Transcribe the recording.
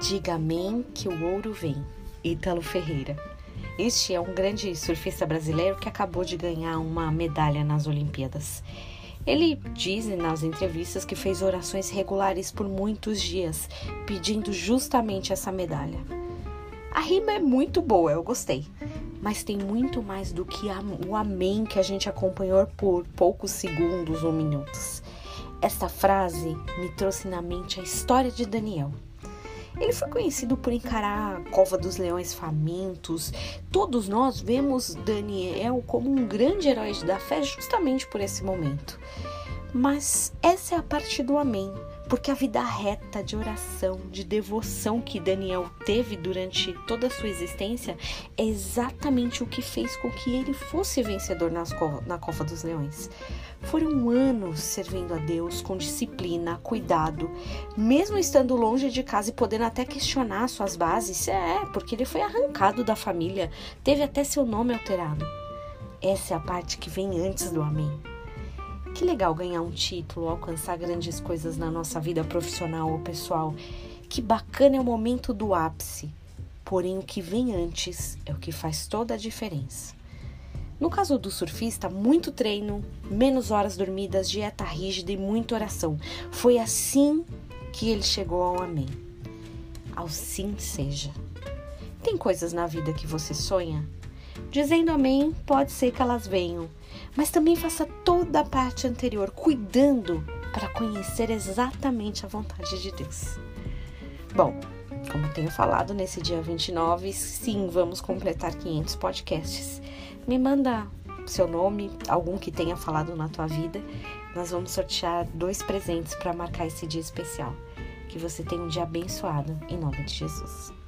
Diga amém que o ouro vem. Ítalo Ferreira. Este é um grande surfista brasileiro que acabou de ganhar uma medalha nas Olimpíadas. Ele diz nas entrevistas que fez orações regulares por muitos dias, pedindo justamente essa medalha. A rima é muito boa, eu gostei, mas tem muito mais do que o amém que a gente acompanhou por poucos segundos ou minutos. Esta frase me trouxe na mente a história de Daniel. Ele foi conhecido por encarar a cova dos leões famintos. Todos nós vemos Daniel como um grande herói da fé justamente por esse momento. Mas essa é a parte do amém, porque a vida reta de oração, de devoção que Daniel teve durante toda a sua existência é exatamente o que fez com que ele fosse vencedor nas co na cova dos leões. Foram anos servindo a Deus com disciplina, cuidado, mesmo estando longe de casa e podendo até questionar suas bases. É, porque ele foi arrancado da família, teve até seu nome alterado. Essa é a parte que vem antes do amém. Que legal ganhar um título, alcançar grandes coisas na nossa vida profissional ou pessoal. Que bacana é o momento do ápice. Porém, o que vem antes é o que faz toda a diferença. No caso do surfista, muito treino, menos horas dormidas, dieta rígida e muita oração. Foi assim que ele chegou ao Amém. Ao sim seja. Tem coisas na vida que você sonha? Dizendo Amém, pode ser que elas venham, mas também faça toda a parte anterior, cuidando para conhecer exatamente a vontade de Deus. Bom, como tenho falado nesse dia 29, sim, vamos completar 500 podcasts. Me manda seu nome, algum que tenha falado na tua vida. Nós vamos sortear dois presentes para marcar esse dia especial. Que você tenha um dia abençoado, em nome de Jesus.